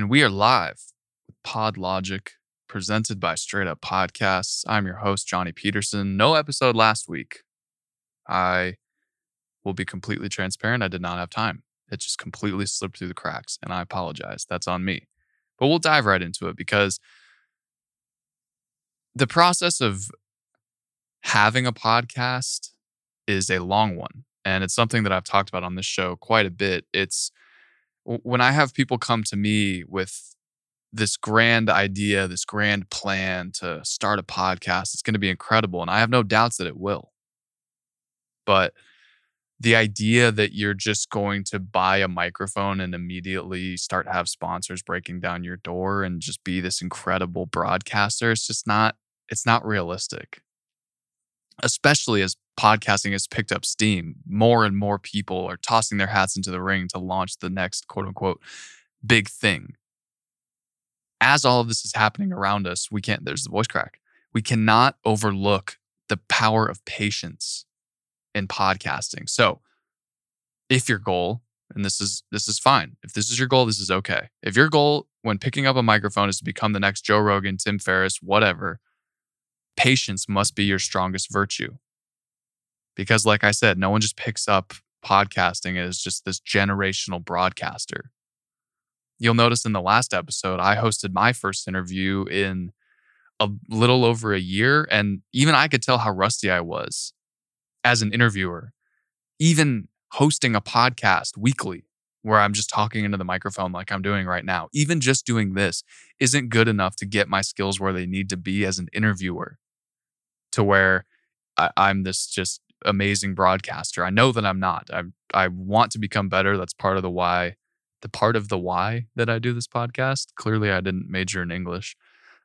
And we are live with Pod Logic, presented by Straight Up Podcasts. I'm your host, Johnny Peterson. No episode last week. I will be completely transparent. I did not have time. It just completely slipped through the cracks, and I apologize. That's on me. But we'll dive right into it because the process of having a podcast is a long one. And it's something that I've talked about on this show quite a bit. It's when I have people come to me with this grand idea, this grand plan to start a podcast, it's going to be incredible. And I have no doubts that it will. But the idea that you're just going to buy a microphone and immediately start have sponsors breaking down your door and just be this incredible broadcaster, it's just not, it's not realistic. Especially as podcasting has picked up steam. More and more people are tossing their hats into the ring to launch the next quote unquote big thing. As all of this is happening around us, we can't, there's the voice crack. We cannot overlook the power of patience in podcasting. So, if your goal, and this is this is fine. If this is your goal, this is okay. If your goal when picking up a microphone is to become the next Joe Rogan, Tim Ferriss, whatever, patience must be your strongest virtue. Because like i said no one just picks up podcasting as just this generational broadcaster. You'll notice in the last episode i hosted my first interview in a little over a year and even i could tell how rusty i was as an interviewer even hosting a podcast weekly where i'm just talking into the microphone like i'm doing right now even just doing this isn't good enough to get my skills where they need to be as an interviewer to where I, i'm this just amazing broadcaster. I know that I'm not. I I want to become better. That's part of the why, the part of the why that I do this podcast. Clearly, I didn't major in English.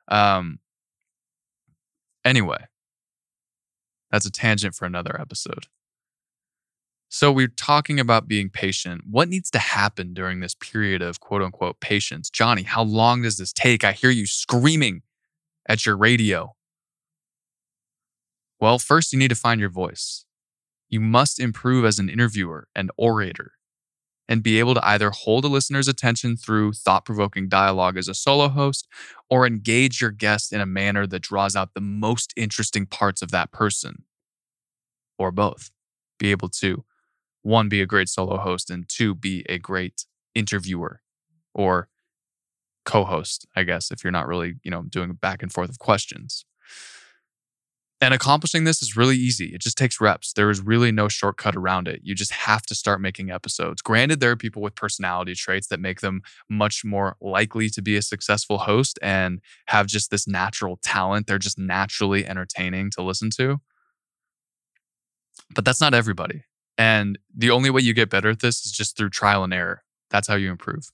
Um. Anyway, that's a tangent for another episode. So we're talking about being patient. What needs to happen during this period of quote unquote patience? Johnny, how long does this take? I hear you screaming at your radio. Well, first, you need to find your voice. You must improve as an interviewer and orator and be able to either hold a listener's attention through thought provoking dialogue as a solo host or engage your guest in a manner that draws out the most interesting parts of that person, or both. Be able to, one, be a great solo host, and two, be a great interviewer or co host, I guess, if you're not really, you know, doing back and forth of questions. And accomplishing this is really easy. It just takes reps. There is really no shortcut around it. You just have to start making episodes. Granted, there are people with personality traits that make them much more likely to be a successful host and have just this natural talent. They're just naturally entertaining to listen to. But that's not everybody. And the only way you get better at this is just through trial and error. That's how you improve.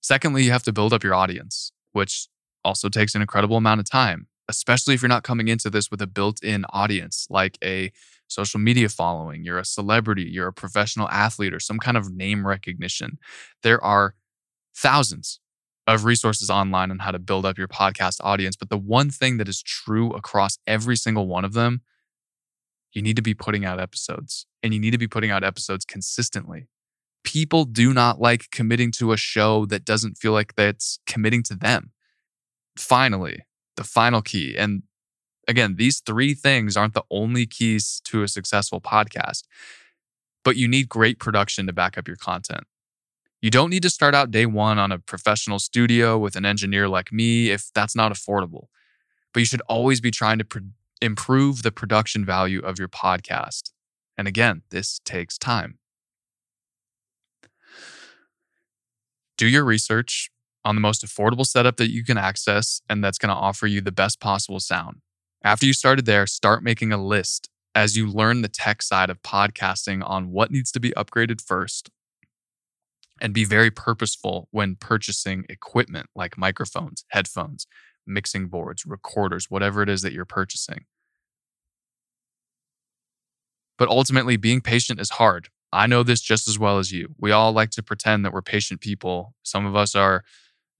Secondly, you have to build up your audience, which also takes an incredible amount of time especially if you're not coming into this with a built in audience like a social media following, you're a celebrity, you're a professional athlete, or some kind of name recognition. There are thousands of resources online on how to build up your podcast audience. But the one thing that is true across every single one of them, you need to be putting out episodes and you need to be putting out episodes consistently. People do not like committing to a show that doesn't feel like that's committing to them. Finally, the final key. And again, these three things aren't the only keys to a successful podcast, but you need great production to back up your content. You don't need to start out day one on a professional studio with an engineer like me if that's not affordable. But you should always be trying to pro- improve the production value of your podcast. And again, this takes time. Do your research, on the most affordable setup that you can access and that's going to offer you the best possible sound. After you started there, start making a list as you learn the tech side of podcasting on what needs to be upgraded first. And be very purposeful when purchasing equipment like microphones, headphones, mixing boards, recorders, whatever it is that you're purchasing. But ultimately, being patient is hard. I know this just as well as you. We all like to pretend that we're patient people. Some of us are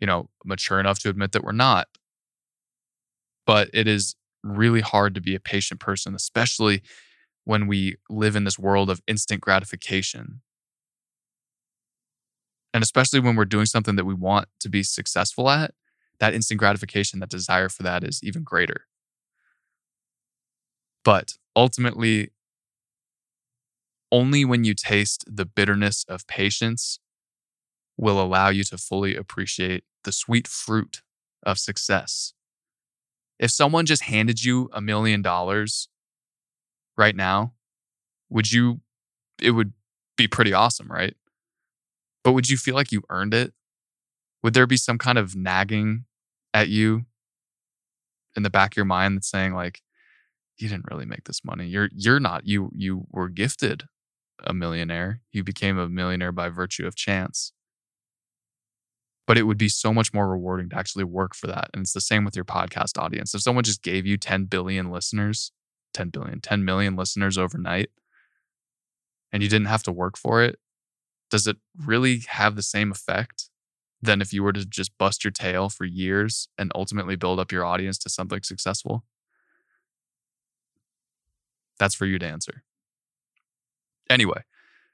you know, mature enough to admit that we're not. But it is really hard to be a patient person, especially when we live in this world of instant gratification. And especially when we're doing something that we want to be successful at, that instant gratification, that desire for that is even greater. But ultimately, only when you taste the bitterness of patience will allow you to fully appreciate the sweet fruit of success. If someone just handed you a million dollars right now, would you, it would be pretty awesome, right? But would you feel like you earned it? Would there be some kind of nagging at you in the back of your mind that's saying like, you didn't really make this money. You're you're not you you were gifted a millionaire. You became a millionaire by virtue of chance. But it would be so much more rewarding to actually work for that. And it's the same with your podcast audience. If someone just gave you 10 billion listeners, 10 billion, 10 million listeners overnight, and you didn't have to work for it, does it really have the same effect than if you were to just bust your tail for years and ultimately build up your audience to something successful? That's for you to answer. Anyway,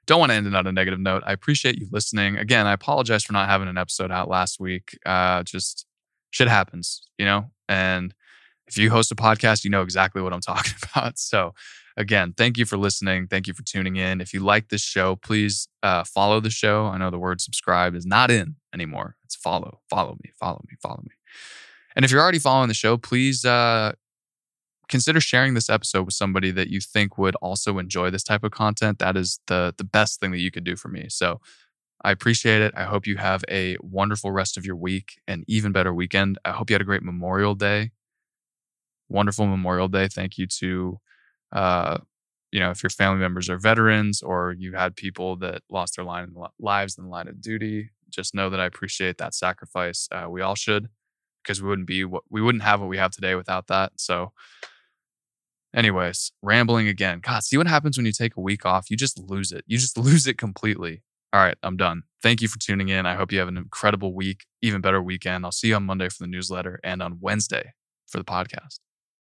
don't want to end it on a negative note. I appreciate you listening. Again, I apologize for not having an episode out last week. Uh, just shit happens, you know? And if you host a podcast, you know exactly what I'm talking about. So, again, thank you for listening. Thank you for tuning in. If you like this show, please uh, follow the show. I know the word subscribe is not in anymore. It's follow, follow me, follow me, follow me. And if you're already following the show, please uh, consider sharing this episode with somebody that you think would also enjoy this type of content. That is the the best thing that you could do for me. So I appreciate it. I hope you have a wonderful rest of your week and even better weekend. I hope you had a great Memorial Day. Wonderful Memorial Day. Thank you to uh, you know, if your family members are veterans or you had people that lost their line in lives in the line of duty, just know that I appreciate that sacrifice. Uh, we all should, because we wouldn't be what we wouldn't have what we have today without that. So, anyways, rambling again. God, see what happens when you take a week off? You just lose it. You just lose it completely. All right, I'm done. Thank you for tuning in. I hope you have an incredible week, even better weekend. I'll see you on Monday for the newsletter and on Wednesday for the podcast.